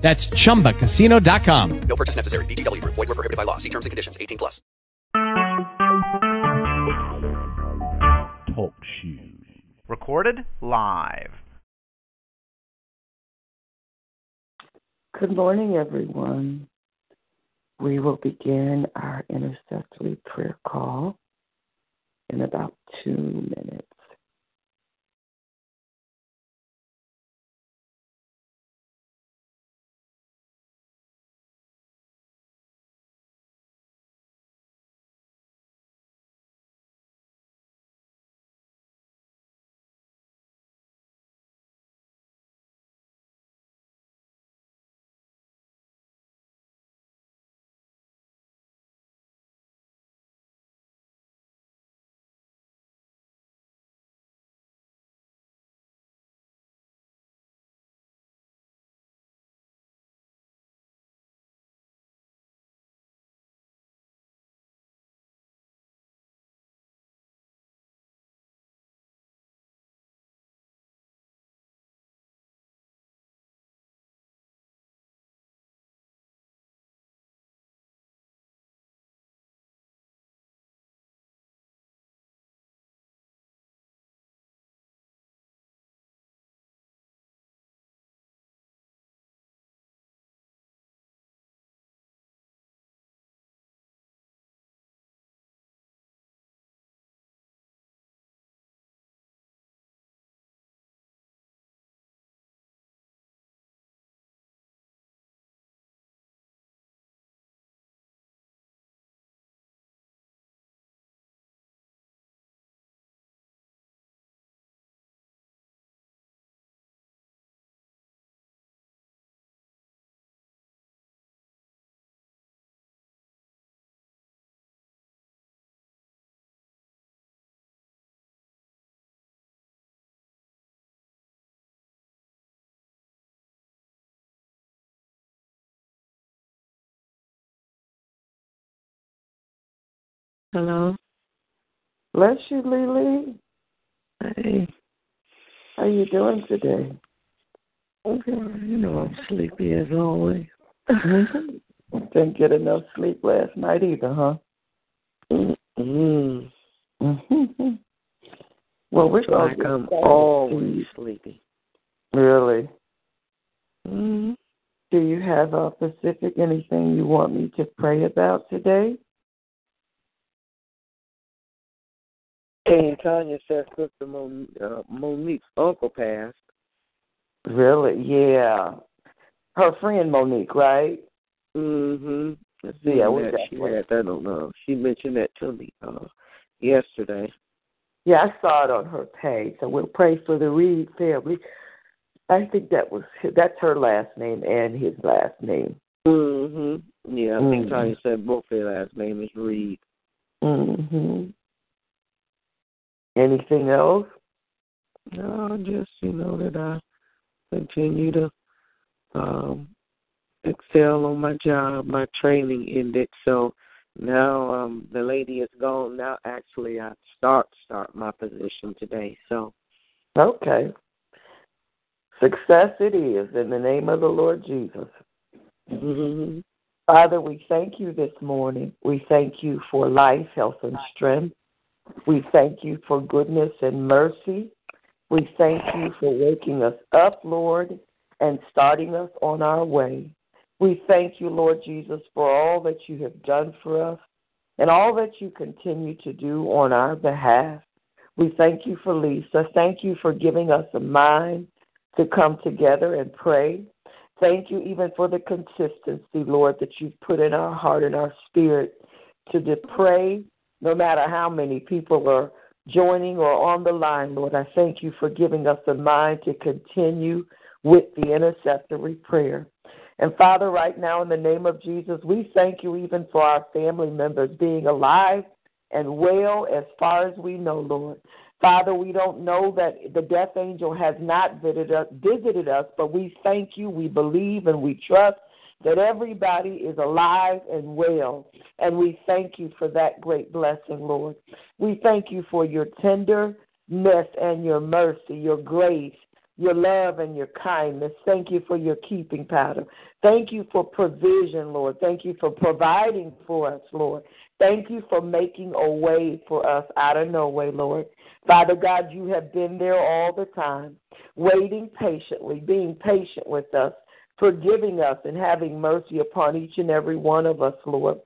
That's chumbacasino.com. No purchase necessary. VGW Group. Void were prohibited by law. See terms and conditions. 18 plus. Talk shoes. Recorded live. Good morning, everyone. We will begin our intercessory prayer call in about two minutes. Hello. Bless you, Lily. Hey. How you doing today? Okay, you know I'm sleepy as always. Didn't get enough sleep last night either, huh? Mm. Mm-hmm. Well, we're like to I'm always sleepy. Really? Mm. Do you have a specific anything you want me to pray about today? And Tanya said Sister Mon- uh, Monique's uncle passed. Really? Yeah. Her friend Monique, right? Mm-hmm. Yeah, we that she had that on uh, she mentioned that to me uh yesterday. Yeah, I saw it on her page. So we'll pray for the Reed family. I think that was that's her last name and his last name. Mm-hmm. Yeah, I think Mhm. Tanya said both their last name is Reed. Mhm. Anything else? No, just you know that I continue to um excel on my job, my training ended. So now um the lady is gone. Now actually I start start my position today. So Okay. Success it is in the name of the Lord Jesus. mm-hmm. Father, we thank you this morning. We thank you for life, health, and strength. We thank you for goodness and mercy. We thank you for waking us up, Lord, and starting us on our way. We thank you, Lord Jesus, for all that you have done for us and all that you continue to do on our behalf. We thank you for Lisa. Thank you for giving us a mind to come together and pray. Thank you even for the consistency, Lord, that you've put in our heart and our spirit to pray no matter how many people are joining or on the line, Lord. I thank you for giving us the mind to continue with the intercessory prayer. And Father, right now, in the name of Jesus, we thank you even for our family members being alive and well as far as we know, Lord. Father, we don't know that the death angel has not visited us, visited us, but we thank you, we believe, and we trust that everybody is alive and well. And we thank you for that great blessing, Lord. We thank you for your tenderness and your mercy, your grace, your love and your kindness. Thank you for your keeping pattern. Thank you for provision, Lord. Thank you for providing for us, Lord. Thank you for making a way for us out of no way, Lord. Father God, you have been there all the time, waiting patiently, being patient with us, forgiving us, and having mercy upon each and every one of us, Lord.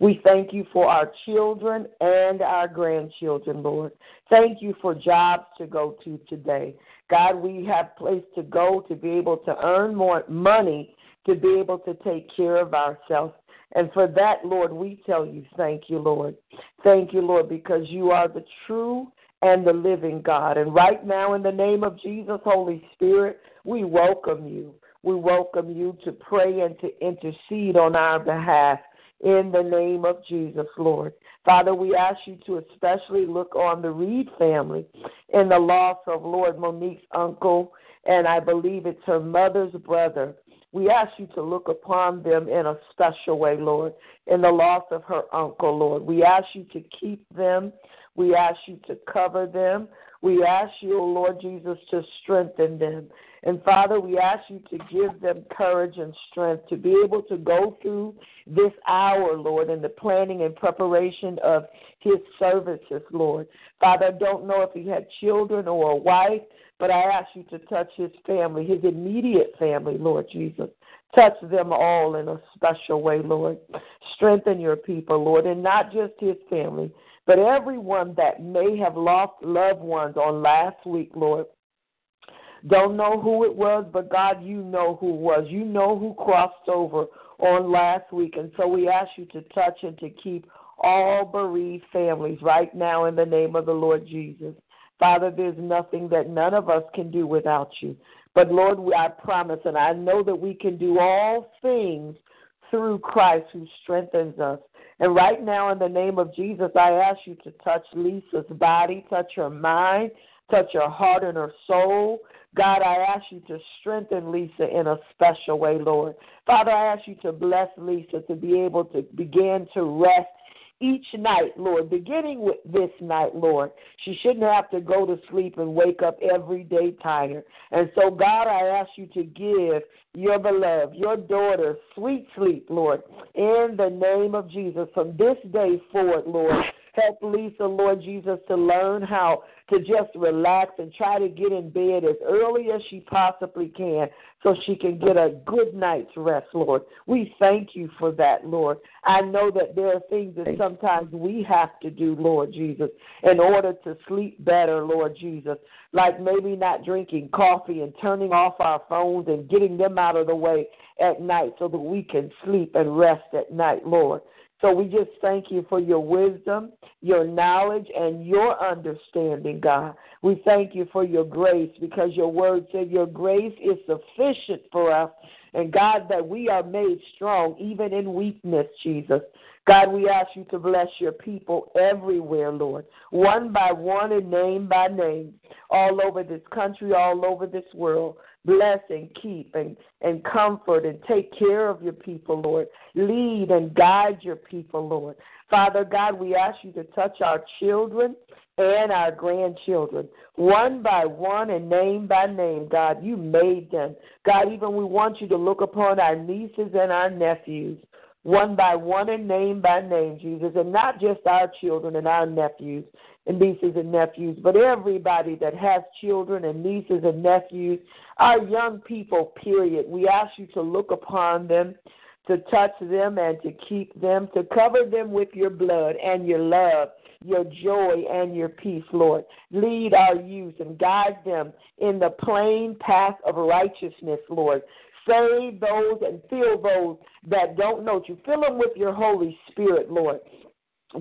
We thank you for our children and our grandchildren, Lord. Thank you for jobs to go to today. God, we have place to go to be able to earn more money to be able to take care of ourselves. And for that, Lord, we tell you, thank you, Lord. Thank you, Lord, because you are the true and the living God. And right now, in the name of Jesus, Holy Spirit, we welcome you. We welcome you to pray and to intercede on our behalf in the name of Jesus, Lord. Father, we ask you to especially look on the Reed family in the loss of Lord Monique's uncle, and I believe it's her mother's brother. We ask you to look upon them in a special way, Lord, in the loss of her uncle, Lord. We ask you to keep them. We ask you to cover them. We ask you, Lord Jesus, to strengthen them. And Father, we ask you to give them courage and strength to be able to go through this hour, Lord, in the planning and preparation of his services, Lord. Father, I don't know if he had children or a wife, but I ask you to touch his family, his immediate family, Lord Jesus. Touch them all in a special way, Lord. Strengthen your people, Lord, and not just his family, but everyone that may have lost loved ones on last week, Lord. Don't know who it was, but God, you know who was. You know who crossed over on last week. And so we ask you to touch and to keep all bereaved families right now in the name of the Lord Jesus. Father, there's nothing that none of us can do without you. But Lord, I promise, and I know that we can do all things through Christ who strengthens us. And right now, in the name of Jesus, I ask you to touch Lisa's body, touch her mind, touch her heart and her soul. God, I ask you to strengthen Lisa in a special way, Lord. Father, I ask you to bless Lisa to be able to begin to rest each night, Lord, beginning with this night, Lord. She shouldn't have to go to sleep and wake up every day tired. And so, God, I ask you to give your beloved, your daughter, sweet sleep, Lord, in the name of Jesus. From this day forward, Lord, help Lisa, Lord Jesus, to learn how to just relax and try to get in bed as early as she possibly can so she can get a good night's rest, Lord. We thank you for that, Lord. I know that there are things that sometimes we have to do, Lord Jesus, in order to sleep better, Lord Jesus, like maybe not drinking coffee and turning off our phones and getting them out of the way at night so that we can sleep and rest at night, Lord. So we just thank you for your wisdom, your knowledge, and your understanding, God. We thank you for your grace because your word said your grace is sufficient for us. And God, that we are made strong even in weakness, Jesus. God, we ask you to bless your people everywhere, Lord, one by one and name by name, all over this country, all over this world. Bless and keep and, and comfort and take care of your people, Lord. Lead and guide your people, Lord. Father God, we ask you to touch our children and our grandchildren, one by one and name by name, God. You made them. God, even we want you to look upon our nieces and our nephews, one by one and name by name, Jesus, and not just our children and our nephews and nieces and nephews, but everybody that has children and nieces and nephews, our young people, period. We ask you to look upon them, to touch them, and to keep them, to cover them with your blood and your love, your joy and your peace, Lord. Lead our youth and guide them in the plain path of righteousness, Lord. Save those and fill those that don't know you. Fill them with your Holy Spirit, Lord.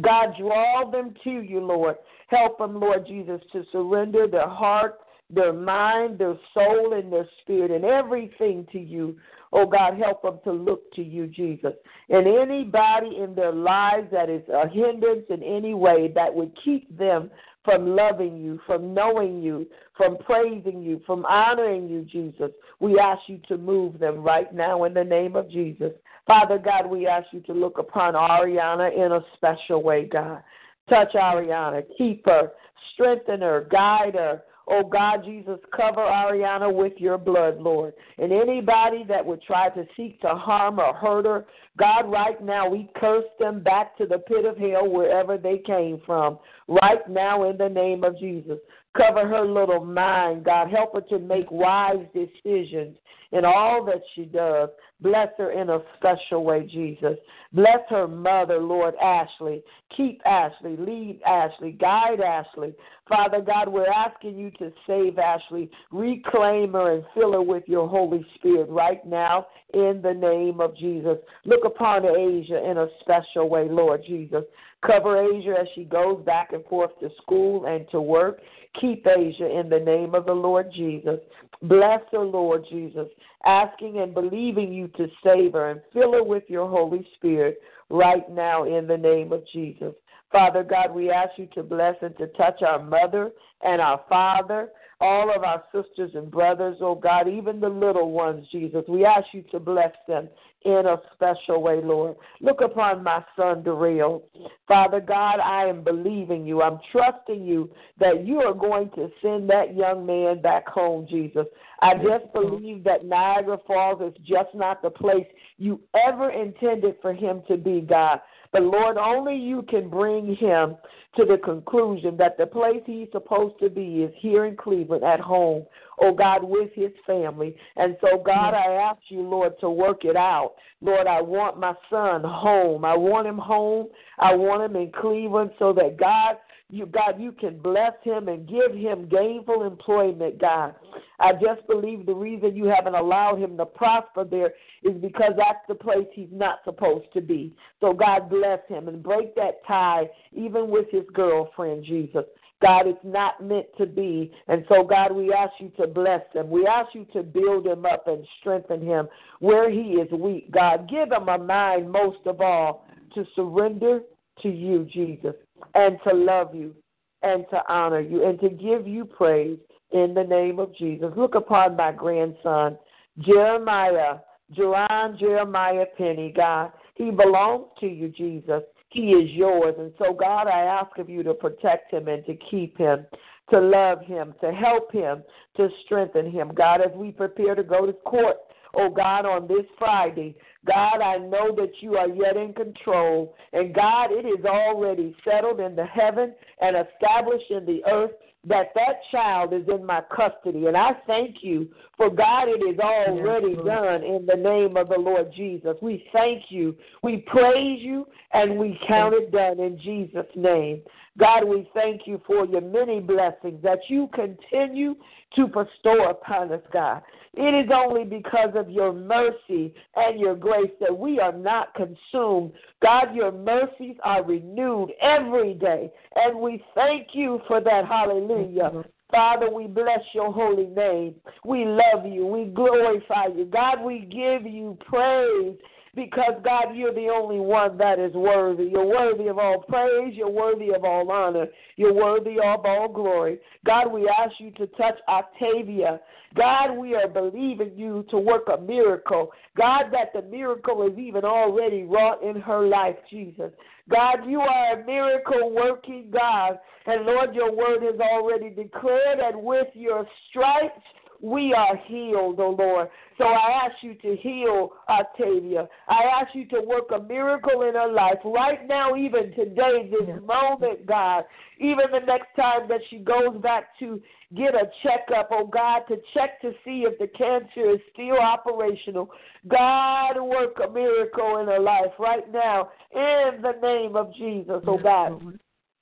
God, draw them to you, Lord. Help them, Lord Jesus, to surrender their heart their mind, their soul, and their spirit, and everything to you. Oh God, help them to look to you, Jesus. And anybody in their lives that is a hindrance in any way that would keep them from loving you, from knowing you, from praising you, from honoring you, Jesus. We ask you to move them right now in the name of Jesus. Father God, we ask you to look upon Ariana in a special way, God. Touch Ariana, keep her, strengthen her, guide her. Oh God, Jesus, cover Ariana with your blood, Lord. And anybody that would try to seek to harm or hurt her, God, right now we curse them back to the pit of hell wherever they came from. Right now, in the name of Jesus. Cover her little mind, God. Help her to make wise decisions in all that she does. Bless her in a special way, Jesus. Bless her mother, Lord Ashley. Keep Ashley, lead Ashley, guide Ashley. Father God, we're asking you to save Ashley, reclaim her, and fill her with your Holy Spirit right now in the name of Jesus. Look upon Asia in a special way, Lord Jesus. Cover Asia as she goes back and forth to school and to work. Keep Asia in the name of the Lord Jesus. Bless her, Lord Jesus, asking and believing you to save her and fill her with your Holy Spirit right now in the name of Jesus. Father God, we ask you to bless and to touch our mother and our father, all of our sisters and brothers, oh God, even the little ones, Jesus. We ask you to bless them in a special way, Lord. Look upon my son, Darrell. Father God, I am believing you. I'm trusting you that you are going to send that young man back home, Jesus. I just believe that Niagara Falls is just not the place you ever intended for him to be, God. But Lord, only you can bring him to the conclusion that the place he's supposed to be is here in Cleveland at home, oh God, with his family. And so, God, I ask you, Lord, to work it out. Lord, I want my son home. I want him home. I want him in Cleveland so that, God, you God, you can bless him and give him gainful employment, God. I just believe the reason you haven't allowed him to prosper there is because that's the place he's not supposed to be. So God bless him and break that tie even with his girlfriend, Jesus. God, it's not meant to be. And so, God, we ask you to bless him. We ask you to build him up and strengthen him where he is weak. God, give him a mind, most of all, to surrender to you, Jesus and to love you and to honor you and to give you praise in the name of Jesus. Look upon my grandson, Jeremiah, Jerron Jeremiah Penny, God. He belongs to you, Jesus. He is yours. And so, God, I ask of you to protect him and to keep him, to love him, to help him, to strengthen him. God, as we prepare to go to court, oh God, on this Friday, God, I know that you are yet in control. And God, it is already settled in the heaven and established in the earth that that child is in my custody. And I thank you for God, it is already yes, done in the name of the Lord Jesus. We thank you. We praise you and we count it done in Jesus' name. God, we thank you for your many blessings that you continue to bestow upon us, God. It is only because of your mercy and your grace that we are not consumed. God, your mercies are renewed every day, and we thank you for that. Hallelujah. Father, we bless your holy name. We love you. We glorify you. God, we give you praise because God, you're the only one that is worthy. You're worthy of all praise. You're worthy of all honor. You're worthy of all glory. God, we ask you to touch Octavia. God, we are believing you to work a miracle. God, that the miracle is even already wrought in her life, Jesus. God, you are a miracle working God. And Lord, your word has already declared, and with your stripes, we are healed, oh Lord. So I ask you to heal Octavia. I ask you to work a miracle in her life right now, even today, this moment, God. Even the next time that she goes back to get a checkup, oh God, to check to see if the cancer is still operational. God, work a miracle in her life right now in the name of Jesus, oh God.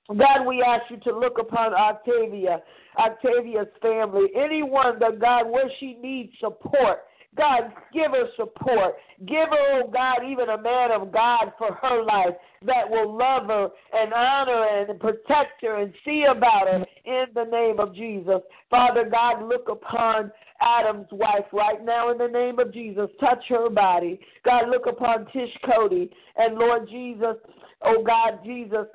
God, we ask you to look upon Octavia, Octavia's family, anyone that God where she needs support. God, give her support. Give her, oh God, even a man of God for her life that will love her and honor and protect her and see about her in the name of Jesus. Father God, look upon Adam's wife right now in the name of Jesus. Touch her body. God, look upon Tish Cody. And Lord Jesus, oh God, Jesus,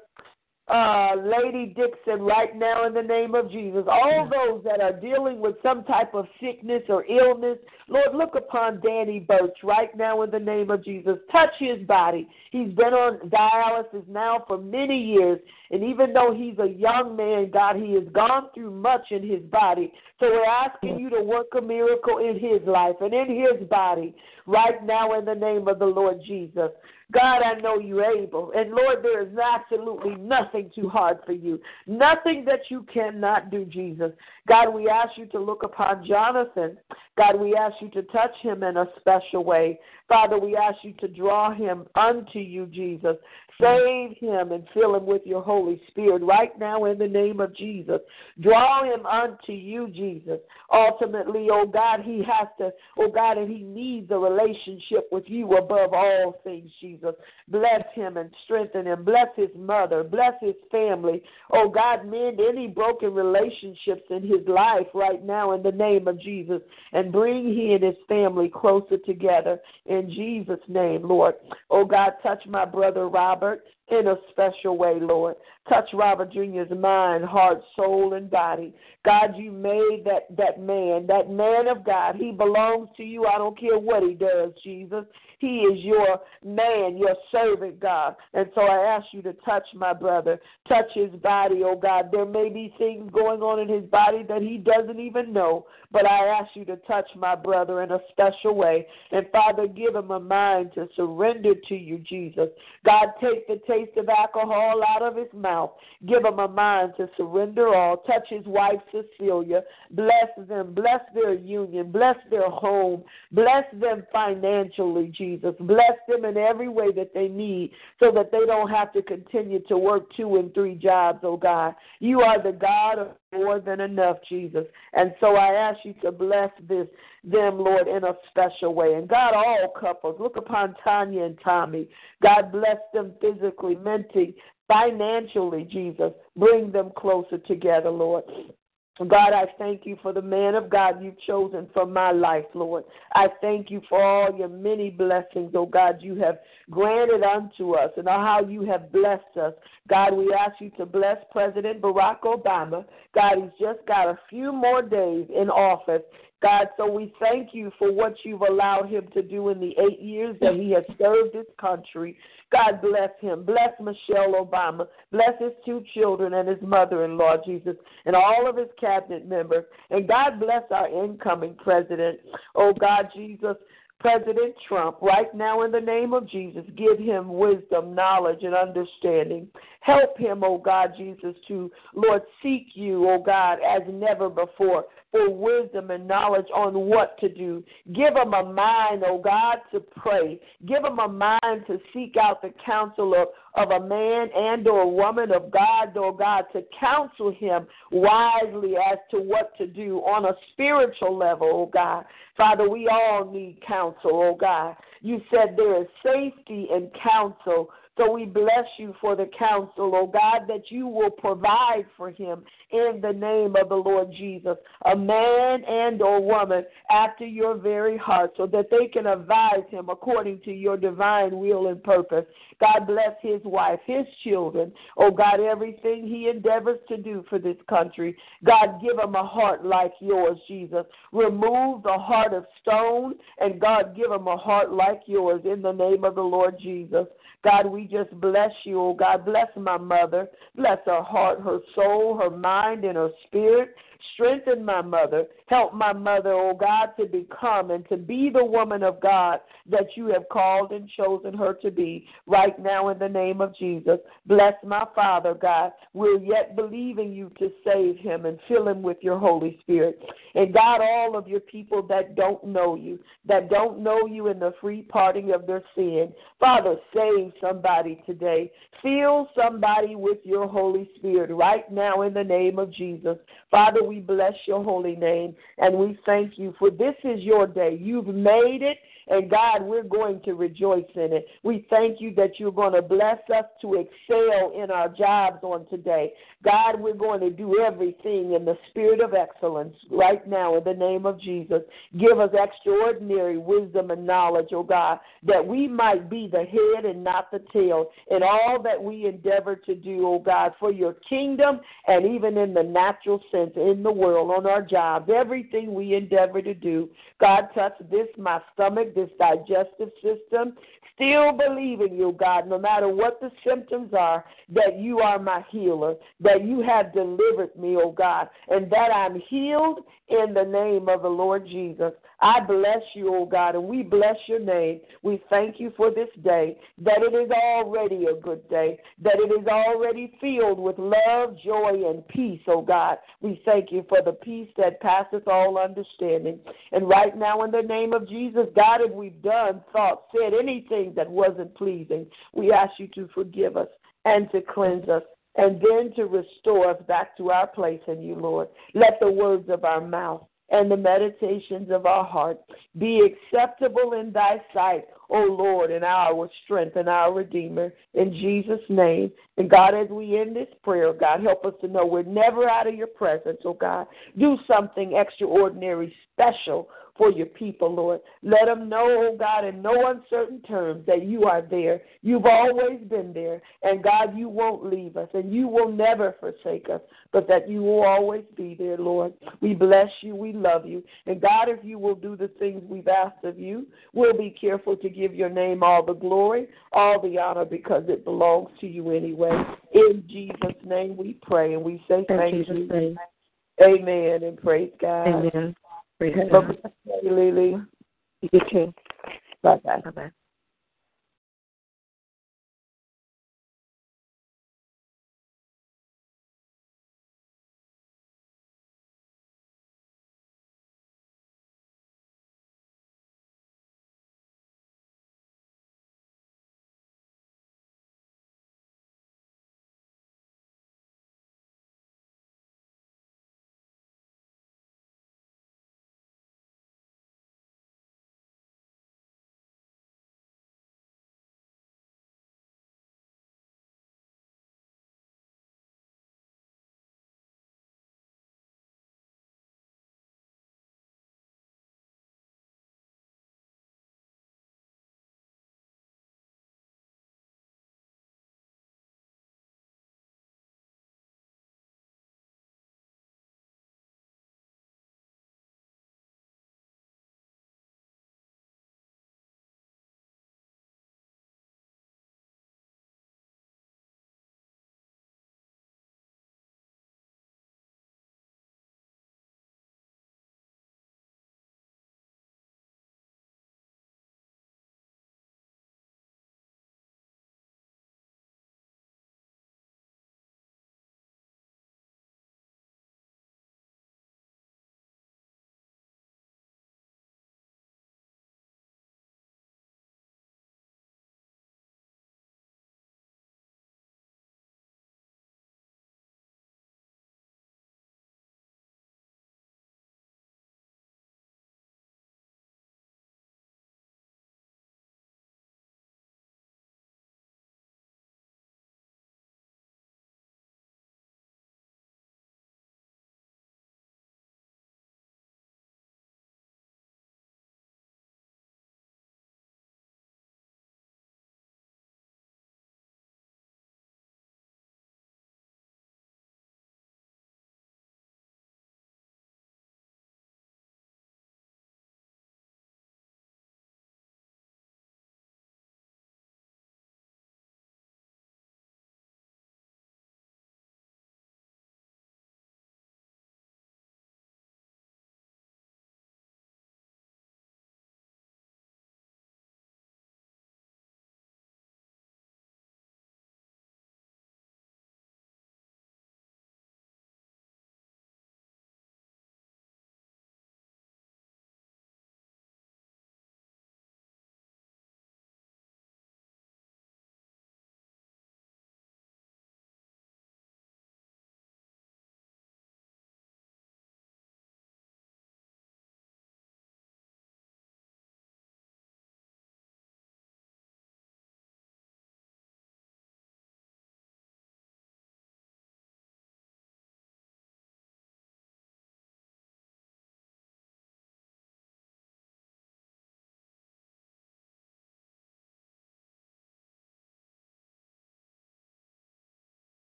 uh, Lady Dixon right now in the name of Jesus. All those that are dealing with some type of sickness or illness, Lord, look upon Danny Birch right now in the name of Jesus. Touch his body. He's been on dialysis now for many years. And even though he's a young man, God, he has gone through much in his body. So we're asking you to work a miracle in his life and in his body right now in the name of the Lord Jesus. God, I know you're able. And Lord, there is absolutely nothing too hard for you. Nothing that you cannot do, Jesus. God, we ask you to look upon Jonathan. God, we ask you to touch him in a special way. Father, we ask you to draw him unto you, Jesus. Save him and fill him with your Holy Spirit right now in the name of Jesus. Draw him unto you, Jesus. Ultimately, oh God, he has to, oh God, and he needs a relationship with you above all things, Jesus. Bless him and strengthen him. Bless his mother. Bless his family. Oh God, mend any broken relationships in his life right now in the name of Jesus and bring he and his family closer together in Jesus' name, Lord. Oh God, touch my brother Robert work in a special way, Lord. Touch Robert Jr.'s mind, heart, soul, and body. God, you made that, that man, that man of God. He belongs to you. I don't care what he does, Jesus. He is your man, your servant, God. And so I ask you to touch my brother, touch his body, oh God. There may be things going on in his body that he doesn't even know, but I ask you to touch my brother in a special way. And Father, give him a mind to surrender to you, Jesus. God, take the taste of alcohol out of his mouth. Give him a mind to surrender all. Touch his wife, Cecilia. Bless them. Bless their union. Bless their home. Bless them financially, Jesus. Jesus. Bless them in every way that they need so that they don't have to continue to work two and three jobs, oh God. You are the God of more than enough, Jesus. And so I ask you to bless this them, Lord, in a special way. And God, all couples, look upon Tanya and Tommy. God bless them physically, mentally, financially, Jesus. Bring them closer together, Lord. God, I thank you for the man of God you've chosen for my life, Lord. I thank you for all your many blessings, oh God, you have granted unto us and how you have blessed us. God, we ask you to bless President Barack Obama. God, he's just got a few more days in office. God, so we thank you for what you've allowed him to do in the eight years that he has served this country. God bless him. Bless Michelle Obama. Bless his two children and his mother in law, Jesus, and all of his cabinet members. And God bless our incoming president. Oh, God, Jesus. President Trump, right now in the name of Jesus, give him wisdom, knowledge, and understanding. Help him, oh God, Jesus, to, Lord, seek you, oh God, as never before for wisdom and knowledge on what to do. Give him a mind, oh God, to pray. Give him a mind to seek out the counsel of, of a man and or a woman of God, or God, to counsel him wisely as to what to do on a spiritual level, oh God. Father, we all need counsel, oh God. You said there is safety in counsel so we bless you for the counsel, oh God, that you will provide for him in the name of the Lord Jesus, a man and or woman after your very heart, so that they can advise him according to your divine will and purpose. God bless his wife, his children, oh God, everything he endeavors to do for this country. God, give him a heart like yours, Jesus. Remove the heart of stone, and God, give him a heart like yours in the name of the Lord Jesus. God, we just bless you, oh God. Bless my mother. Bless her heart, her soul, her mind, and her spirit. Strengthen my mother. Help my mother, oh God, to become and to be the woman of God that you have called and chosen her to be right now in the name of Jesus. Bless my father, God. We're yet believing you to save him and fill him with your Holy Spirit. And God, all of your people that don't know you, that don't know you in the free parting of their sin, Father, save somebody today. Fill somebody with your Holy Spirit right now in the name of Jesus. Father, we bless your holy name and we thank you for this is your day. You've made it. And God, we're going to rejoice in it. We thank you that you're going to bless us to excel in our jobs on today. God, we're going to do everything in the spirit of excellence right now in the name of Jesus. Give us extraordinary wisdom and knowledge, oh God, that we might be the head and not the tail in all that we endeavor to do, oh God, for your kingdom and even in the natural sense in the world, on our jobs, everything we endeavor to do. God, touch this, my stomach, this digestive system. Still believing you, God, no matter what the symptoms are, that you are my healer, that you have delivered me, oh God, and that I'm healed in the name of the Lord Jesus. I bless you, oh God, and we bless your name. We thank you for this day, that it is already a good day, that it is already filled with love, joy, and peace, oh God. We thank you for the peace that passeth all understanding. And right now, in the name of Jesus, God, if we've done, thought, said anything that wasn't pleasing, we ask you to forgive us and to cleanse us and then to restore us back to our place in you, Lord. Let the words of our mouth and the meditations of our heart be acceptable in thy sight, O Lord, and our strength and our Redeemer. In Jesus' name. And God, as we end this prayer, oh God, help us to know we're never out of your presence, O God. Do something extraordinary, special for your people, Lord. Let them know, oh God, in no uncertain terms that you are there. You've always been there. And God, you won't leave us and you will never forsake us, but that you will always be there, Lord. We bless you. We love you. And God, if you will do the things we've asked of you, we'll be careful to give your name all the glory, all the honor, because it belongs to you anyway. In Jesus' name we pray and we say thank you. Name. Amen and praise God. Amen. Praise Bye-bye, God. Lily. You too. Bye bye. Bye bye.